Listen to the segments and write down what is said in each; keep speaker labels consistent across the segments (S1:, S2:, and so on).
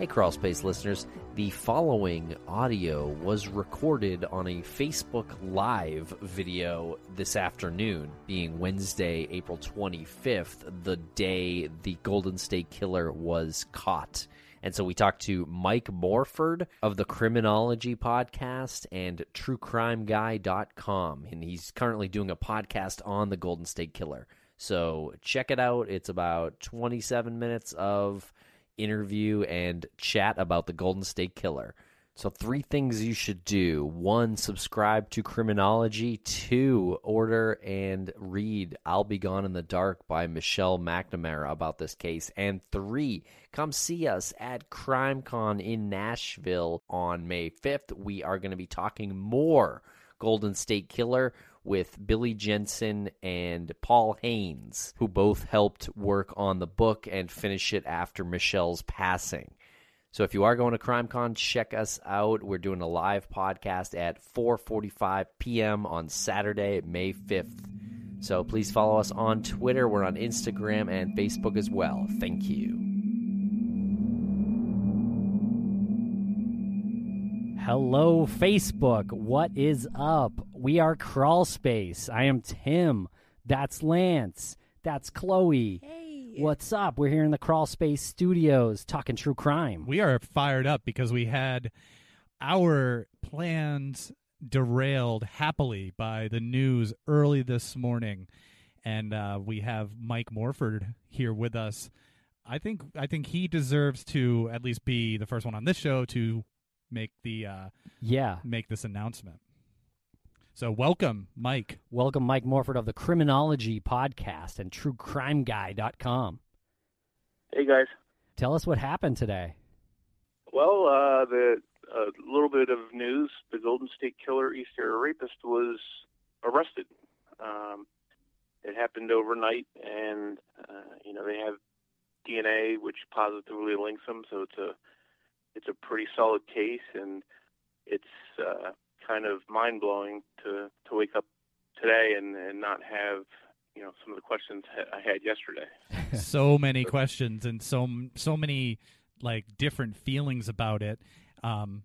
S1: Hey, Crawl Space listeners. The following audio was recorded on a Facebook Live video this afternoon, being Wednesday, April 25th, the day the Golden State Killer was caught. And so we talked to Mike Morford of the Criminology Podcast and TrueCrimeGuy.com. And he's currently doing a podcast on the Golden State Killer. So check it out. It's about 27 minutes of interview and chat about the Golden State Killer. So, three things you should do one, subscribe to Criminology. Two, order and read I'll Be Gone in the Dark by Michelle McNamara about this case. And three, come see us at CrimeCon in Nashville on May 5th. We are going to be talking more Golden State Killer with Billy Jensen and Paul Haynes, who both helped work on the book and finish it after Michelle's passing. So if you are going to CrimeCon, check us out. We're doing a live podcast at 4:45 p.m. on Saturday, May 5th. So please follow us on Twitter. We're on Instagram and Facebook as well. Thank you.
S2: Hello, Facebook. What is up? We are Crawl Space. I am Tim. That's Lance. That's Chloe.
S3: Hey.
S2: What's up? We're here in the Crawl Space studios talking true crime.
S4: We are fired up because we had our plans derailed happily by the news early this morning, and uh, we have Mike Morford here with us. I think I think he deserves to at least be the first one on this show to make the uh,
S2: yeah.
S4: make this announcement. So welcome, Mike.
S2: Welcome, Mike Morford of the Criminology Podcast and TrueCrimeGuy.com.
S5: Hey guys.
S2: Tell us what happened today.
S5: Well, uh, the a little bit of news: the Golden State Killer, East Area Rapist, was arrested. Um, it happened overnight, and uh, you know they have DNA which positively links them, so it's a it's a pretty solid case, and it's uh, kind of mind blowing to to wake up today and, and not have you know some of the questions I had yesterday.
S4: so many questions and so so many like different feelings about it. Um,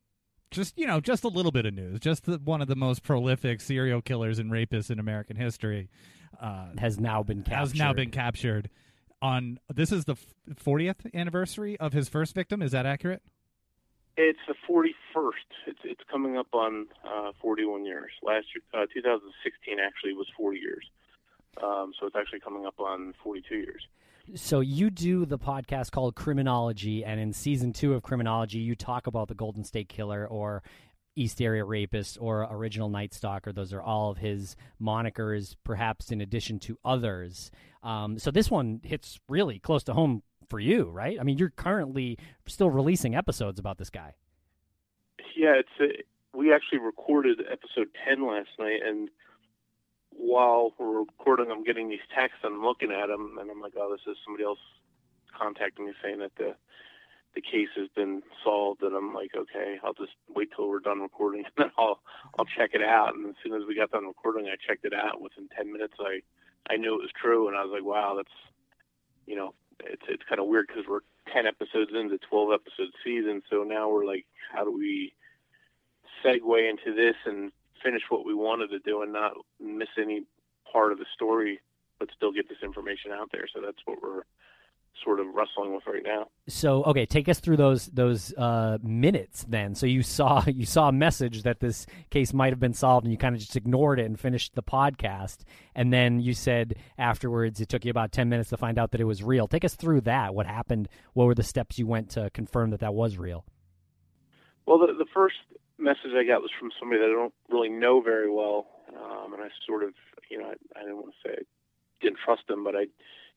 S4: just you know, just a little bit of news. Just the, one of the most prolific serial killers and rapists in American history uh,
S2: Has now been captured.
S4: has now been captured. On this is the fortieth anniversary of his first victim. Is that accurate?
S5: It's the 41st. It's it's coming up on uh, 41 years. Last year, uh, 2016 actually was 40 years. Um, so it's actually coming up on 42 years.
S2: So you do the podcast called Criminology, and in season two of Criminology, you talk about the Golden State Killer or East Area Rapist or Original Night Stalker. Those are all of his monikers, perhaps in addition to others. Um, so this one hits really close to home for you, right? I mean, you're currently still releasing episodes about this guy.
S5: Yeah, it's a, we actually recorded episode 10 last night, and while we're recording, I'm getting these texts and I'm looking at them, and I'm like, oh, this is somebody else contacting me saying that the the case has been solved, and I'm like, okay, I'll just wait till we're done recording, and then I'll I'll check it out. And as soon as we got done recording, I checked it out. Within 10 minutes, I I knew it was true, and I was like, wow, that's you know, it's it's kind of weird because we're 10 episodes into 12 episode season, so now we're like, how do we segue into this and finish what we wanted to do and not miss any part of the story, but still get this information out there? So that's what we're sort of wrestling with right now.
S2: So okay, take us through those those uh, minutes then. So you saw you saw a message that this case might have been solved, and you kind of just ignored it and finished the podcast. And then you said afterwards it took you about ten minutes to find out that it was real. Take us through that. What happened? What were the steps you went to confirm that that was real?
S5: Well, the, the first message I got was from somebody that I don't really know very well, um, and I sort of, you know, I, I didn't want to say I didn't trust them, but I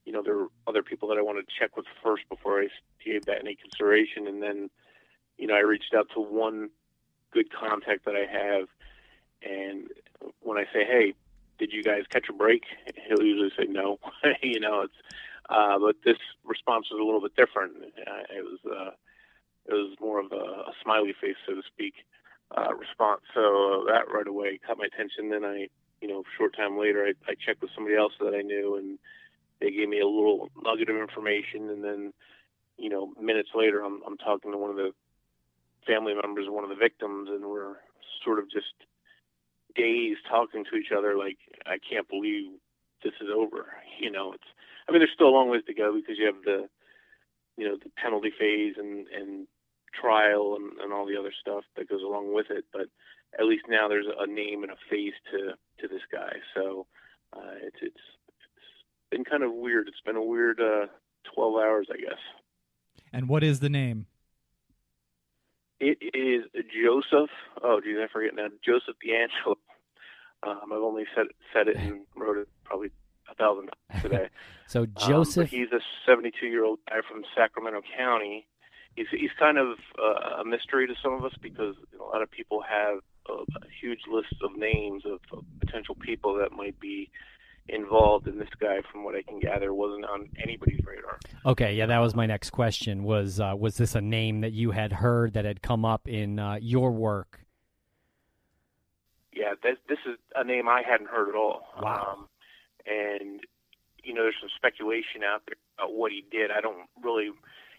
S5: you know, there were other people that I wanted to check with first before I gave that any consideration. And then, you know, I reached out to one good contact that I have. And when I say, hey, did you guys catch a break? He'll usually say no. you know, it's, uh, but this response was a little bit different. Uh, it was, uh, it was more of a, a smiley face, so to speak, uh, response. So that right away caught my attention. Then I, you know, short time later, I, I checked with somebody else that I knew and, they gave me a little nugget of information, and then you know, minutes later, I'm I'm talking to one of the family members of one of the victims, and we're sort of just dazed talking to each other, like I can't believe this is over. You know, it's I mean, there's still a long ways to go because you have the you know the penalty phase and and trial and, and all the other stuff that goes along with it, but at least now there's a name and a face to to this guy. So uh, it's it's it's been kind of weird. It's been a weird uh, 12 hours, I guess.
S4: And what is the name?
S5: It is Joseph. Oh, geez, I forget now. Joseph DeAngelo. Um, I've only said said it and wrote it probably a thousand times today.
S2: so Joseph,
S5: um, he's a 72 year old guy from Sacramento County. He's he's kind of uh, a mystery to some of us because a lot of people have a, a huge list of names of, of potential people that might be involved in this guy from what I can gather wasn't on anybody's radar.
S2: Okay, yeah, that was my next question was uh, was this a name that you had heard that had come up in uh, your work?
S5: Yeah, this, this is a name I hadn't heard at all.
S2: Wow.
S5: Um, and you know, there's some speculation out there about what he did. I don't really,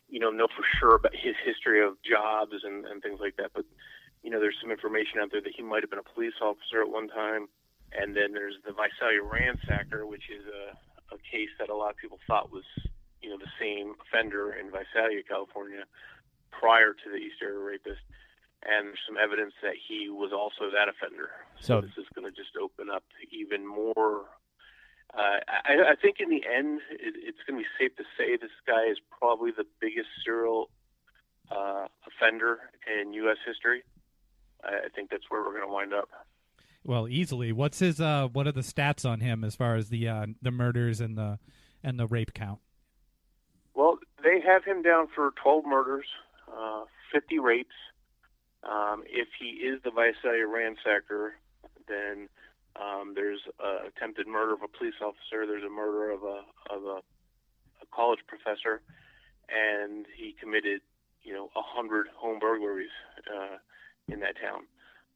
S5: you know, know for sure about his history of jobs and, and things like that. But you know, there's some information out there that he might have been a police officer at one time and then there's the Visalia ransacker, which is a, a case that a lot of people thought was, you know, the same offender in Visalia, California, prior to the East Area Rapist. And there's some evidence that he was also that offender. So, so this is going to just open up even more. Uh, I, I think in the end, it, it's going to be safe to say this guy is probably the biggest serial uh, offender in U.S. history. I, I think that's where we're going to wind up.
S4: Well, easily. What's his? Uh, what are the stats on him as far as the uh, the murders and the and the rape count?
S5: Well, they have him down for 12 murders, uh, 50 rapes. Um, if he is the Visalia ransacker, then um, there's uh, attempted murder of a police officer. There's a murder of a of a, a college professor, and he committed, you know, a hundred home burglaries uh, in that town.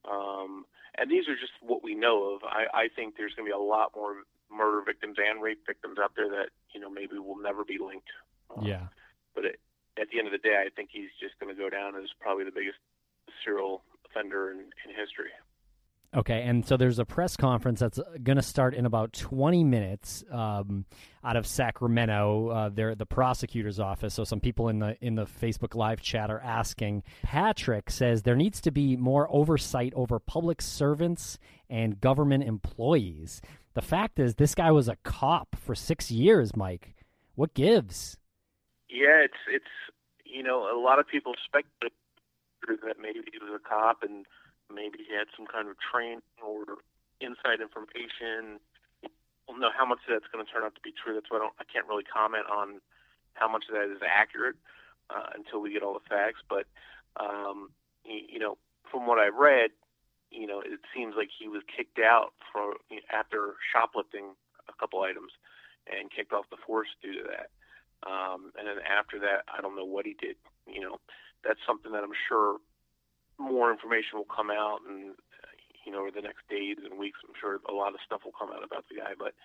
S5: Um, and these are just what we know of. I, I think there's going to be a lot more murder victims and rape victims out there that you know maybe will never be linked.
S2: Um, yeah.
S5: But it, at the end of the day, I think he's just going to go down as probably the biggest serial offender in, in history.
S2: Okay, and so there's a press conference that's going to start in about 20 minutes um, out of Sacramento. Uh, they're at the prosecutor's office. So some people in the in the Facebook live chat are asking. Patrick says there needs to be more oversight over public servants and government employees. The fact is, this guy was a cop for six years. Mike, what gives?
S5: Yeah, it's it's you know a lot of people speculate that maybe he was a cop and maybe he had some kind of training or inside information. Don't know how much of that's going to turn out to be true. That's why I, don't, I can't really comment on how much of that is accurate uh, until we get all the facts. But um, you, you know, from what I read, you know, it seems like he was kicked out for after shoplifting a couple items and kicked off the force due to that. Um, and then after that, I don't know what he did. You know, that's something that I'm sure more information will come out, and you know, over the next days and weeks, I'm sure a lot of stuff will come out about the guy. But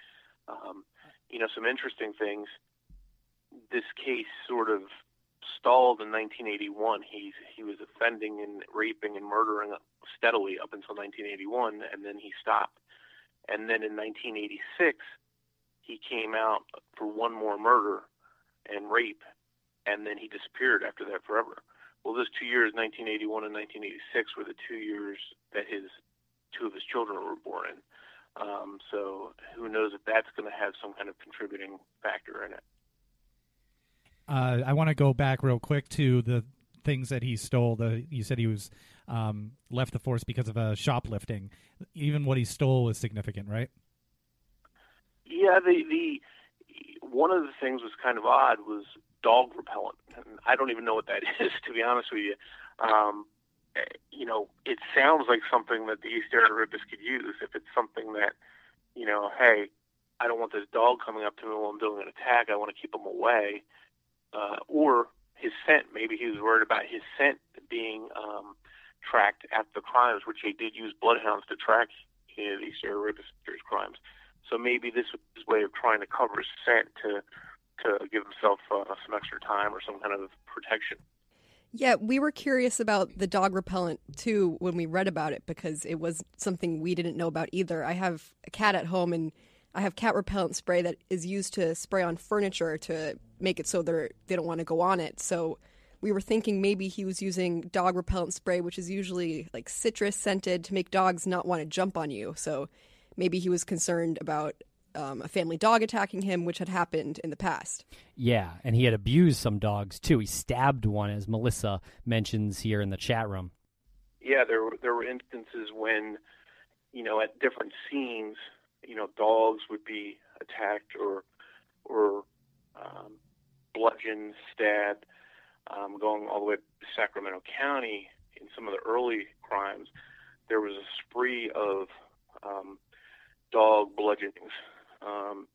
S5: um, you know, some interesting things. This case sort of stalled in 1981. He he was offending and raping and murdering steadily up until 1981, and then he stopped. And then in 1986, he came out for one more murder and rape, and then he disappeared after that forever. Well, those two years, 1981 and 1986, were the two years that his two of his children were born in. Um, so who knows if that's going to have some kind of contributing factor in it.
S4: Uh, I want to go back real quick to the things that he stole. The you said he was um, left the force because of a shoplifting. Even what he stole was significant, right?
S5: Yeah, the the one of the things was kind of odd was dog repellent. And I don't even know what that is, to be honest with you. Um, you know, it sounds like something that the East Area could use if it's something that, you know, hey, I don't want this dog coming up to me while I'm doing an attack. I want to keep him away. Uh, or his scent. Maybe he was worried about his scent being um, tracked after the crimes, which they did use bloodhounds to track the East Area Rapist crimes. So maybe this was his way of trying to cover his scent to to give himself uh, some extra time or some kind of protection.
S3: Yeah, we were curious about the dog repellent too when we read about it because it was something we didn't know about either. I have a cat at home and I have cat repellent spray that is used to spray on furniture to make it so they're they don't want to go on it. So we were thinking maybe he was using dog repellent spray, which is usually like citrus scented to make dogs not want to jump on you. So maybe he was concerned about um, a family dog attacking him, which had happened in the past.
S2: Yeah, and he had abused some dogs too. He stabbed one, as Melissa mentions here in the chat room.
S5: Yeah, there were, there were instances when, you know, at different scenes, you know, dogs would be attacked or or um, bludgeoned, stabbed. Um, going all the way to Sacramento County in some of the early crimes, there was a spree of um, dog bludgeonings um,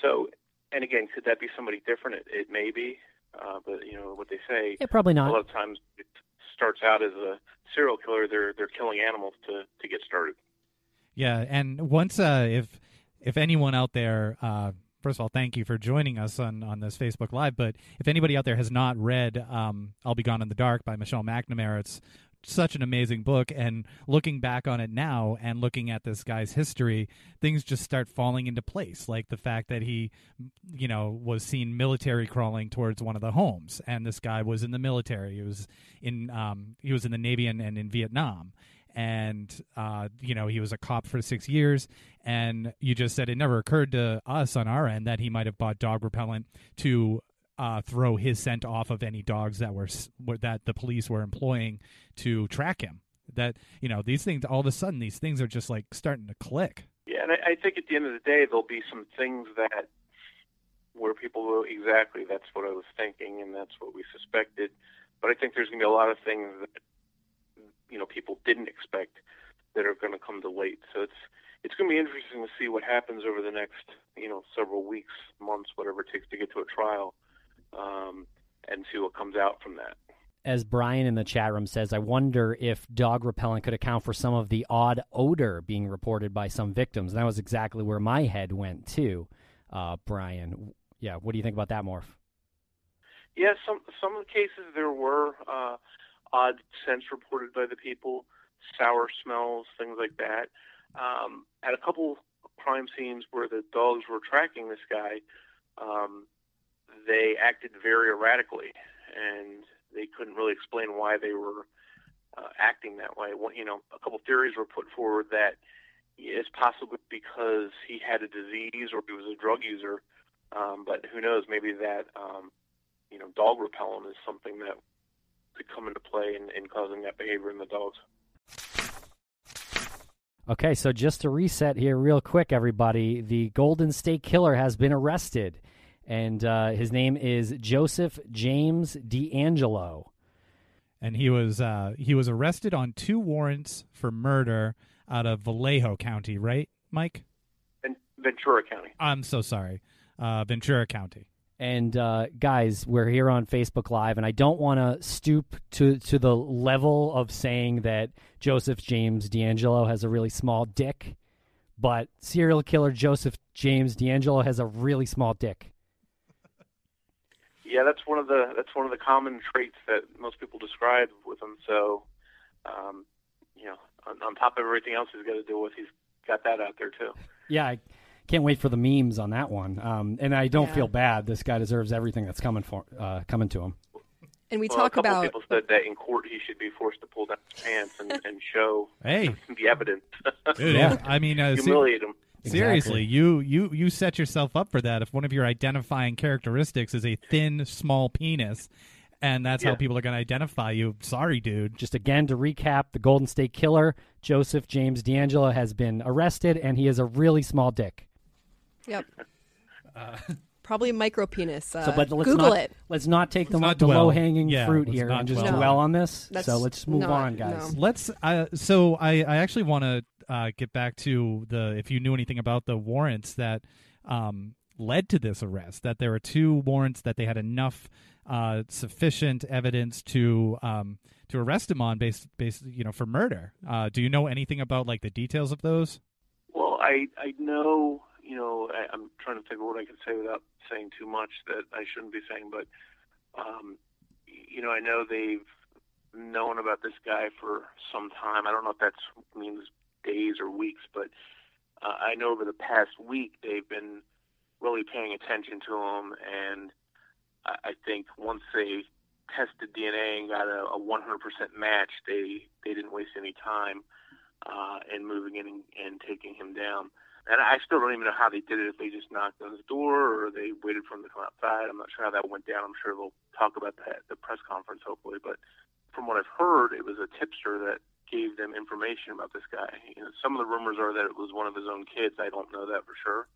S5: so, and again, could that be somebody different? It, it may be, uh, but you know what they say.
S2: Yeah, probably not.
S5: A lot of times it starts out as a serial killer. They're they're killing animals to to get started.
S4: Yeah, and once uh, if if anyone out there. Uh, first of all, thank you for joining us on, on this Facebook Live. But if anybody out there has not read um, I'll Be Gone in the Dark by Michelle McNamara, it's such an amazing book and looking back on it now and looking at this guy's history things just start falling into place like the fact that he you know was seen military crawling towards one of the homes and this guy was in the military. He was in um, he was in the navy and, and in vietnam. And uh, you know he was a cop for six years and you just said it never occurred to us on our end that he might have bought dog repellent to uh, throw his scent off of any dogs that were that the police were employing to track him. That you know these things all of a sudden these things are just like starting to click.
S5: Yeah, and I, I think at the end of the day there'll be some things that where people go exactly that's what I was thinking and that's what we suspected. But I think there's going to be a lot of things that you know people didn't expect that are going to come to light. So it's it's going to be interesting to see what happens over the next you know several weeks, months, whatever it takes to get to a trial um, and see what comes out from that.
S2: As Brian in the chat room says, I wonder if dog repellent could account for some of the odd odor being reported by some victims. And that was exactly where my head went too, uh, Brian. Yeah, what do you think about that, Morph?
S5: Yeah, some some of the cases there were uh, odd scents reported by the people, sour smells, things like that. Um, at a couple crime scenes where the dogs were tracking this guy, um, they acted very erratically, and they couldn't really explain why they were uh, acting that way. You know, a couple theories were put forward that it's possibly because he had a disease or he was a drug user, um, but who knows? Maybe that um, you know dog repellent is something that could come into play in, in causing that behavior in the dogs.
S2: Okay, so just to reset here, real quick, everybody, the Golden State Killer has been arrested and uh, his name is Joseph James DeAngelo.
S4: And he was uh, he was arrested on two warrants for murder out of Vallejo County, right, Mike?
S5: In Ventura County.
S4: I'm so sorry, uh, Ventura County.
S2: And uh, guys, we're here on Facebook Live, and I don't want to stoop to to the level of saying that Joseph James DeAngelo has a really small dick, but serial killer Joseph James DeAngelo has a really small dick
S5: yeah, that's one of the that's one of the common traits that most people describe with him. So, um, you know, on, on, top of everything else he's got to deal with, he's got that out there too.
S2: Yeah, I can't wait for the memes on that one. Um, and I don't yeah. feel bad. This guy deserves everything that's coming for uh, coming to him.
S3: And we
S5: well,
S3: talk
S5: a couple
S3: about
S5: people said that in court he should be forced to pull down his pants and, and show
S4: hey
S5: the evidence.
S4: Dude, yeah, I mean, uh,
S5: humiliate him.
S4: Seriously, you you you set yourself up for that. If one of your identifying characteristics is a thin, small penis, and that's yeah. how people are going to identify you. Sorry, dude.
S2: Just again to recap, the Golden State Killer, Joseph James DeAngelo, has been arrested, and he has a really small dick.
S3: Yep. Uh, Probably micro penis. Uh,
S2: so, but let's
S3: Google
S2: not,
S3: it.
S2: Let's not take the,
S4: the
S2: low hanging
S4: yeah,
S2: fruit here and just
S4: dwell.
S2: dwell on this.
S3: That's
S2: so let's move
S3: not,
S2: on, guys.
S3: no.
S4: Let's. Uh, so I I actually want to uh, get back to the if you knew anything about the warrants that um, led to this arrest. That there were two warrants that they had enough uh, sufficient evidence to um, to arrest him on based based you know for murder. Uh, do you know anything about like the details of those?
S5: Well, I I know you know, I, I'm trying to think of what I can say without saying too much that I shouldn't be saying, but um, you know, I know they've known about this guy for some time. I don't know if that means days or weeks, but uh, I know over the past week they've been really paying attention to him, and I, I think once they tested DNA and got a, a 100% match, they they didn't waste any time uh, in moving in and, and taking him down. And I still don't even know how they did it. If they just knocked on his door or they waited for him to come outside, I'm not sure how that went down. I'm sure they'll talk about that at the press conference, hopefully. But from what I've heard, it was a tipster that gave them information about this guy. You know, some of the rumors are that it was one of his own kids. I don't know that for sure.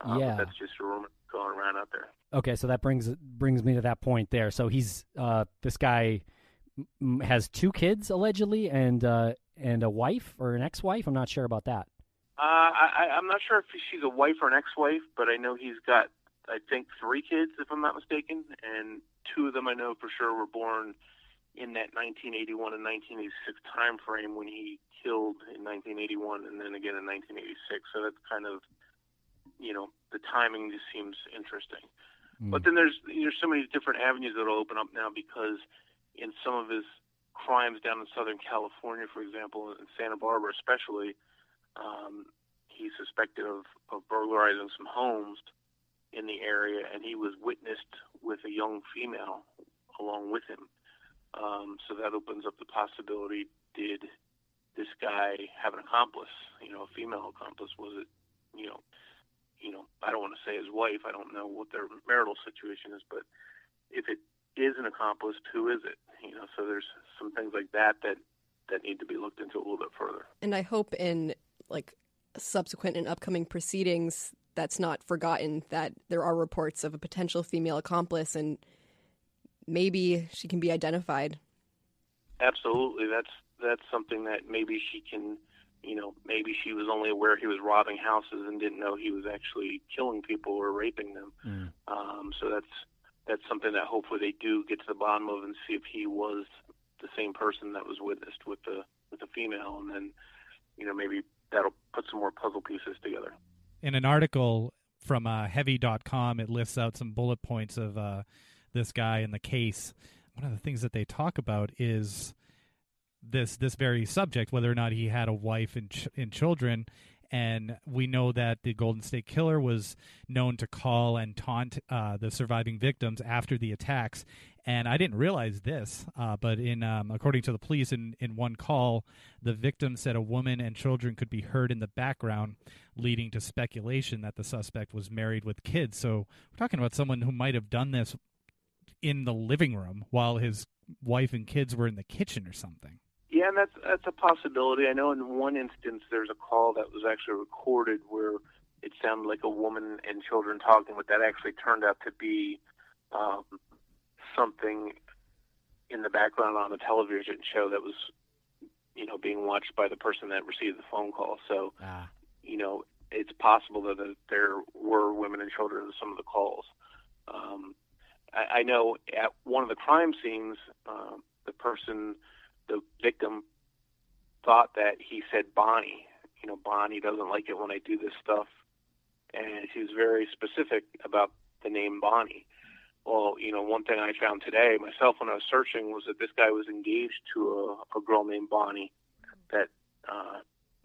S5: Uh,
S2: yeah,
S5: that's just a rumor going around out there.
S2: Okay, so that brings brings me to that point there. So he's uh, this guy has two kids allegedly, and uh, and a wife or an ex-wife. I'm not sure about that.
S5: Uh, I, I'm not sure if she's a wife or an ex-wife, but I know he's got, I think, three kids, if I'm not mistaken, and two of them I know for sure were born in that 1981 and 1986 time frame when he killed in 1981 and then again in 1986. So that's kind of, you know, the timing just seems interesting. Mm. But then there's there's so many different avenues that'll open up now because in some of his crimes down in Southern California, for example, in Santa Barbara especially, um, he's suspected of, of burglarizing some homes in the area, and he was witnessed with a young female along with him. Um, so that opens up the possibility: did this guy have an accomplice? You know, a female accomplice? Was it, you know, you know? I don't want to say his wife. I don't know what their marital situation is, but if it is an accomplice, who is it? You know, so there's some things like that that that need to be looked into a little bit further.
S3: And I hope in like subsequent and upcoming proceedings that's not forgotten that there are reports of a potential female accomplice and maybe she can be identified.
S5: Absolutely. That's that's something that maybe she can you know, maybe she was only aware he was robbing houses and didn't know he was actually killing people or raping them. Mm. Um, so that's that's something that hopefully they do get to the bottom of and see if he was the same person that was witnessed with the with the female, and then you know maybe that'll put some more puzzle pieces together.
S4: In an article from uh, Heavy.com, it lists out some bullet points of uh, this guy in the case. One of the things that they talk about is this this very subject, whether or not he had a wife and ch- and children, and we know that the Golden State Killer was known to call and taunt uh, the surviving victims after the attacks. And I didn't realize this, uh, but in um, according to the police, in, in one call, the victim said a woman and children could be heard in the background, leading to speculation that the suspect was married with kids. So we're talking about someone who might have done this in the living room while his wife and kids were in the kitchen or something.
S5: Yeah, and that's that's a possibility. I know in one instance there's a call that was actually recorded where it sounded like a woman and children talking, but that actually turned out to be um, something in the background on a television show that was, you know, being watched by the person that received the phone call. So, ah. you know, it's possible that, that there were women and children in some of the calls. Um, I, I know at one of the crime scenes, uh, the person the victim thought that he said Bonnie. You know, Bonnie doesn't like it when I do this stuff, and he was very specific about the name Bonnie. Well, you know, one thing I found today myself when I was searching was that this guy was engaged to a, a girl named Bonnie that uh,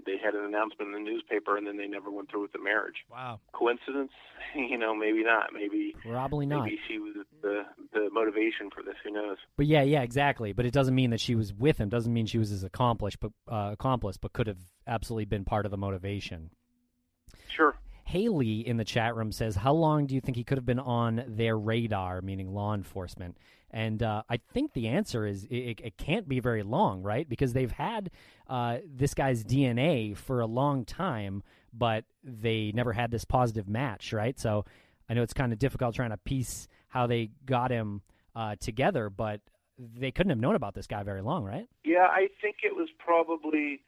S5: they had an announcement in the newspaper and then they never went through with the marriage.
S4: Wow.
S5: Coincidence? you know, maybe not. Maybe
S2: probably not.
S5: Maybe she was the the motivation for this. Who knows?
S2: But yeah, yeah, exactly. But it doesn't mean that she was with him. Doesn't mean she was his accomplice, but uh, accomplice, but could have absolutely been part of the motivation.
S5: Sure.
S2: Haley in the chat room says, "How long do you think he could have been on their radar, meaning law enforcement?" And uh, I think the answer is it, it, can't be very long, right? Because they've had uh, this guy's DNA for a long time, but they never had this positive match, right? So I know it's kind of difficult trying to piece how they got him uh, together, but they couldn't have known about this guy very long, right?
S5: Yeah, I think it was probably,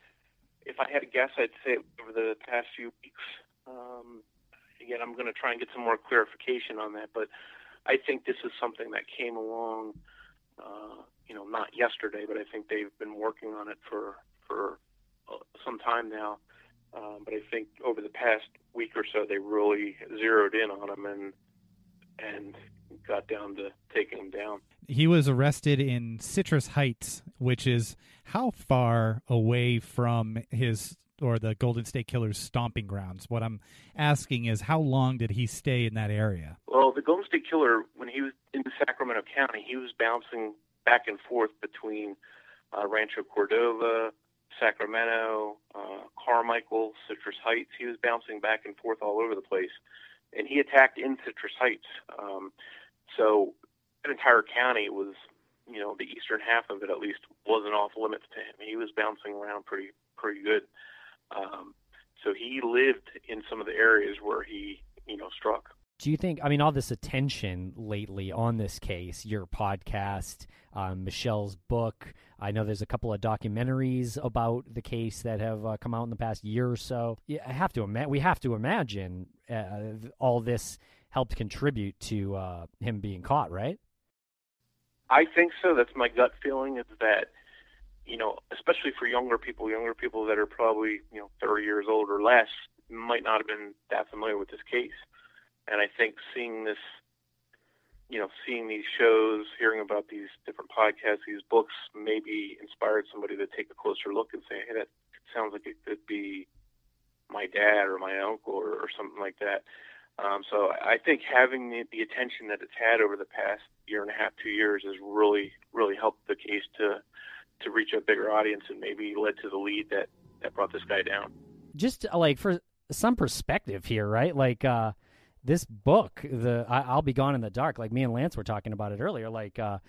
S5: if I had to guess, I'd say over the past few weeks. Um, again, I'm going to try and get some more clarification on that, but I think this is something that came along, uh, you know, not yesterday, but I think they've been working on it for for uh, some time now. Um, but I think over the past week or so, they really zeroed in on him and and got down to taking him down.
S4: He was arrested in Citrus Heights, which is how far away from his or the Golden State Killer's stomping grounds. What I'm asking is how long did he stay in that area?
S5: Well, the Golden State Killer, when he was in Sacramento County, he was bouncing back and forth between uh, Rancho Cordova, Sacramento, uh, Carmichael, Citrus Heights. He was bouncing back and forth all over the place, and he attacked in Citrus Heights. Um, so that entire county was, you know, the eastern half of it at least wasn't off limits to him. He was bouncing around pretty pretty good. Um, so he lived in some of the areas where he, you know, struck.
S2: Do you think? I mean, all this attention lately on this case, your podcast, um, Michelle's book. I know there's a couple of documentaries about the case that have uh, come out in the past year or so. Yeah, I have to ima- we have to imagine uh, all this helped contribute to uh, him being caught, right?
S5: I think so. That's my gut feeling. Is that you know, especially for younger people, younger people that are probably you know 30 years old or less, might not have been that familiar with this case. And I think seeing this, you know, seeing these shows, hearing about these different podcasts, these books, maybe inspired somebody to take a closer look and say, hey, that sounds like it could be my dad or my uncle or, or something like that. Um, so I think having the, the attention that it's had over the past year and a half, two years, has really, really helped the case to to reach a bigger audience and maybe led to the lead that that brought this guy down.
S2: Just uh, like for some perspective here, right? Like uh, this book, the I, will be gone in the dark. Like me and Lance were talking about it earlier. Like uh,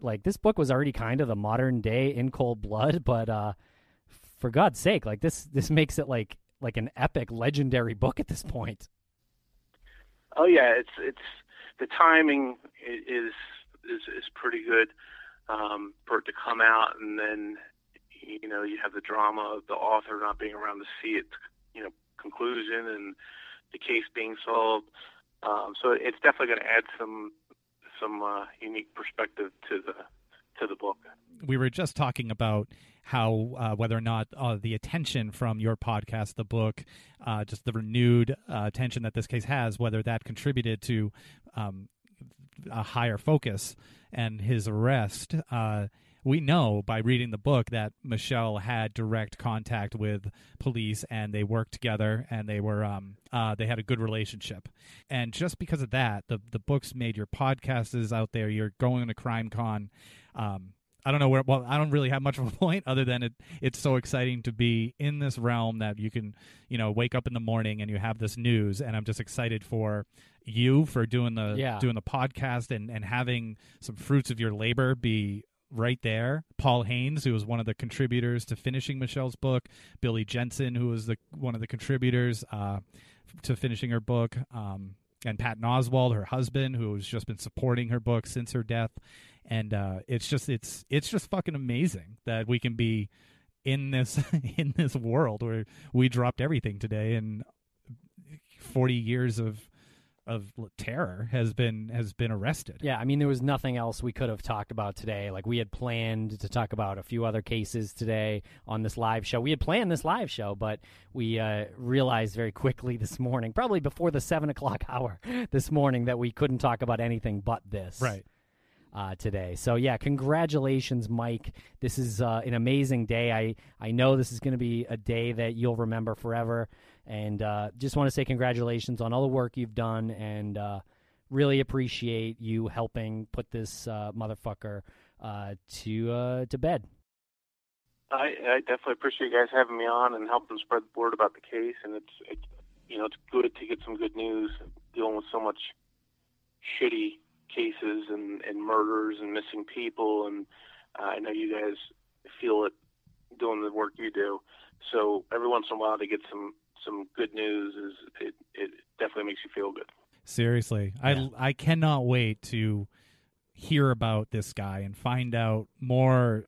S2: like this book was already kind of the modern day in cold blood, but uh, for God's sake, like this this makes it like like an epic, legendary book at this point.
S5: Oh yeah, it's it's the timing is is is pretty good um, for it to come out, and then you know you have the drama of the author not being around to see its you know conclusion and the case being solved. Um, so it's definitely going to add some some uh, unique perspective to the to the book.
S4: We were just talking about how uh, whether or not uh, the attention from your podcast, the book, uh, just the renewed uh, attention that this case has, whether that contributed to um, a higher focus and his arrest. Uh, we know by reading the book that Michelle had direct contact with police and they worked together and they were um, uh, they had a good relationship. And just because of that, the the book's made your podcast is out there. You're going to Crime Con. Um, I don't know where. Well, I don't really have much of a point other than it. It's so exciting to be in this realm that you can, you know, wake up in the morning and you have this news, and I'm just excited for you for doing the
S2: yeah.
S4: doing the podcast and and having some fruits of your labor be right there. Paul Haynes, who was one of the contributors to finishing Michelle's book, Billy Jensen, who was the one of the contributors uh, to finishing her book. Um, and Patton Oswalt, her husband, who has just been supporting her book since her death, and uh, it's just it's it's just fucking amazing that we can be in this in this world where we dropped everything today and 40 years of of terror has been has been arrested.
S2: Yeah, I mean there was nothing else we could have talked about today. Like we had planned to talk about a few other cases today on this live show. We had planned this live show, but we uh, realized very quickly this morning, probably before the seven o'clock hour this morning, that we couldn't talk about anything but this.
S4: Right
S2: uh, today. So yeah, congratulations, Mike. This is uh, an amazing day. I I know this is going to be a day that you'll remember forever, and uh, just want to say congratulations on all the work you've done, and uh, really appreciate you helping put this uh, motherfucker uh, to to bed.
S5: I, I definitely appreciate you guys having me on and helping spread the word about the case, and it's, it's you know it's good to get some good news dealing with so much shitty cases and, and murders and missing people, and uh, I know you guys feel it doing the work you do. So every once in a while to get some some good news is it, it definitely makes you feel good.
S4: Seriously, yeah. I I cannot wait to hear about this guy and find out more,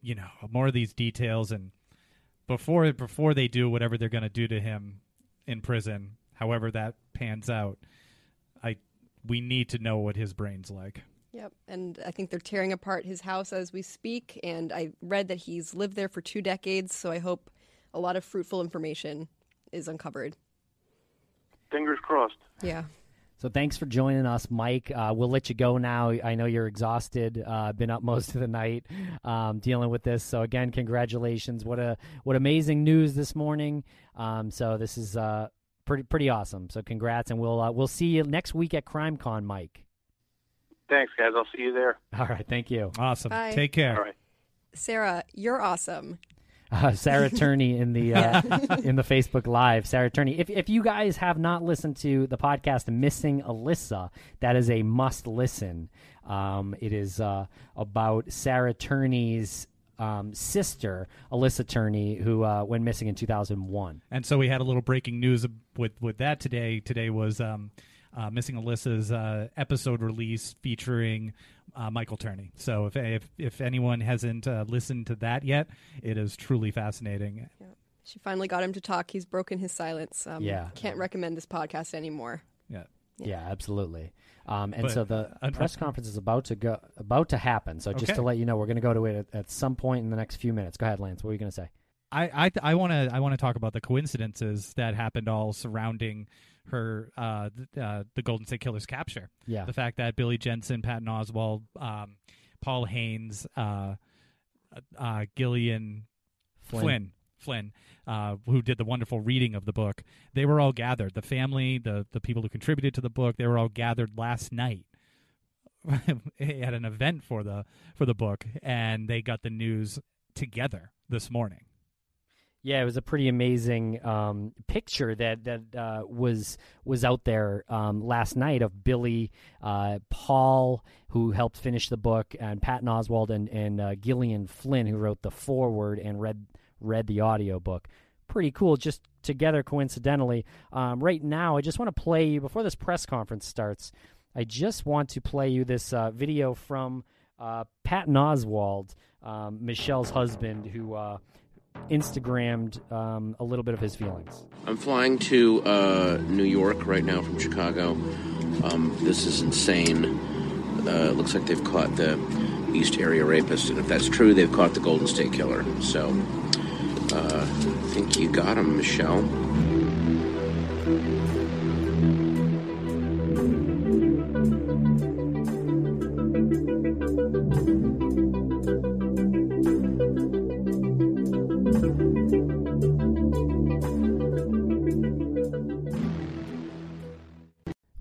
S4: you know, more of these details and before before they do whatever they're going to do to him in prison, however that pans out we need to know what his brain's like.
S3: Yep, and I think they're tearing apart his house as we speak. And I read that he's lived there for two decades, so I hope a lot of fruitful information is uncovered.
S5: Fingers crossed.
S3: Yeah.
S2: So thanks for joining us, Mike. Uh, we'll let you go now. I know you're exhausted. Uh, been up most of the night um, dealing with this. So again, congratulations! What a what amazing news this morning. Um, so this is uh, pretty pretty awesome. So congrats, and we'll uh, we'll see you next week at CrimeCon, Mike.
S5: Thanks, guys. I'll see you there.
S2: All right, thank you.
S4: Awesome.
S3: Bye.
S4: Take care.
S5: All right.
S3: Sarah, you're awesome.
S2: uh, Sarah Turney in the uh, in the Facebook Live. Sarah Turney. If if you guys have not listened to the podcast "Missing Alyssa," that is a must listen. Um, it is uh, about Sarah Turney's um, sister, Alyssa Turney, who uh, went missing in 2001.
S4: And so we had a little breaking news with with that today. Today was um, uh, missing Alyssa's uh, episode release featuring uh, Michael Turney. So if if if anyone hasn't uh, listened to that yet, it is truly fascinating. Yeah.
S3: She finally got him to talk. He's broken his silence. Um,
S2: Yeah.
S3: Can't recommend this podcast anymore.
S4: Yeah.
S2: Yeah, absolutely. Um, and
S4: But-
S2: so the
S4: uh,
S2: press conference is about to go about to happen. So just
S4: Okay.
S2: to let you know, we're going to go to it at, at some point in the next few minutes. Go ahead, Lance. What were you going to say?
S4: I I want to I want to talk about the coincidences that happened all surrounding her uh, th- uh the Golden State Killers capture.
S2: Yeah.
S4: The fact that Billy Jensen, Patton Oswalt, um, Paul Haynes, uh, uh, Gillian Flynn, Flynn, uh, who did the wonderful reading of the book, they were all gathered. The family, the the people who contributed to the book, they were all gathered last night at an event for the for the book, and they got the news together this morning.
S2: Yeah, it was a pretty amazing um, picture that that uh, was was out there um, last night of Billy, uh, Paul, who helped finish the book, and Patton Oswalt and and uh, Gillian Flynn, who wrote the foreword and read read the audio book. Pretty cool, just together coincidentally. Um, right now, I just want to play you before this press conference starts. I just want to play you this uh, video from uh, Patton Oswalt, um, Michelle's husband, who. Instagrammed um, a little bit of his feelings.
S6: I'm flying to uh, New York right now from Chicago. Um, this is insane. Uh, it looks like they've caught the East Area rapist, and if that's true, they've caught the Golden State Killer. So, uh, I think you got him, Michelle.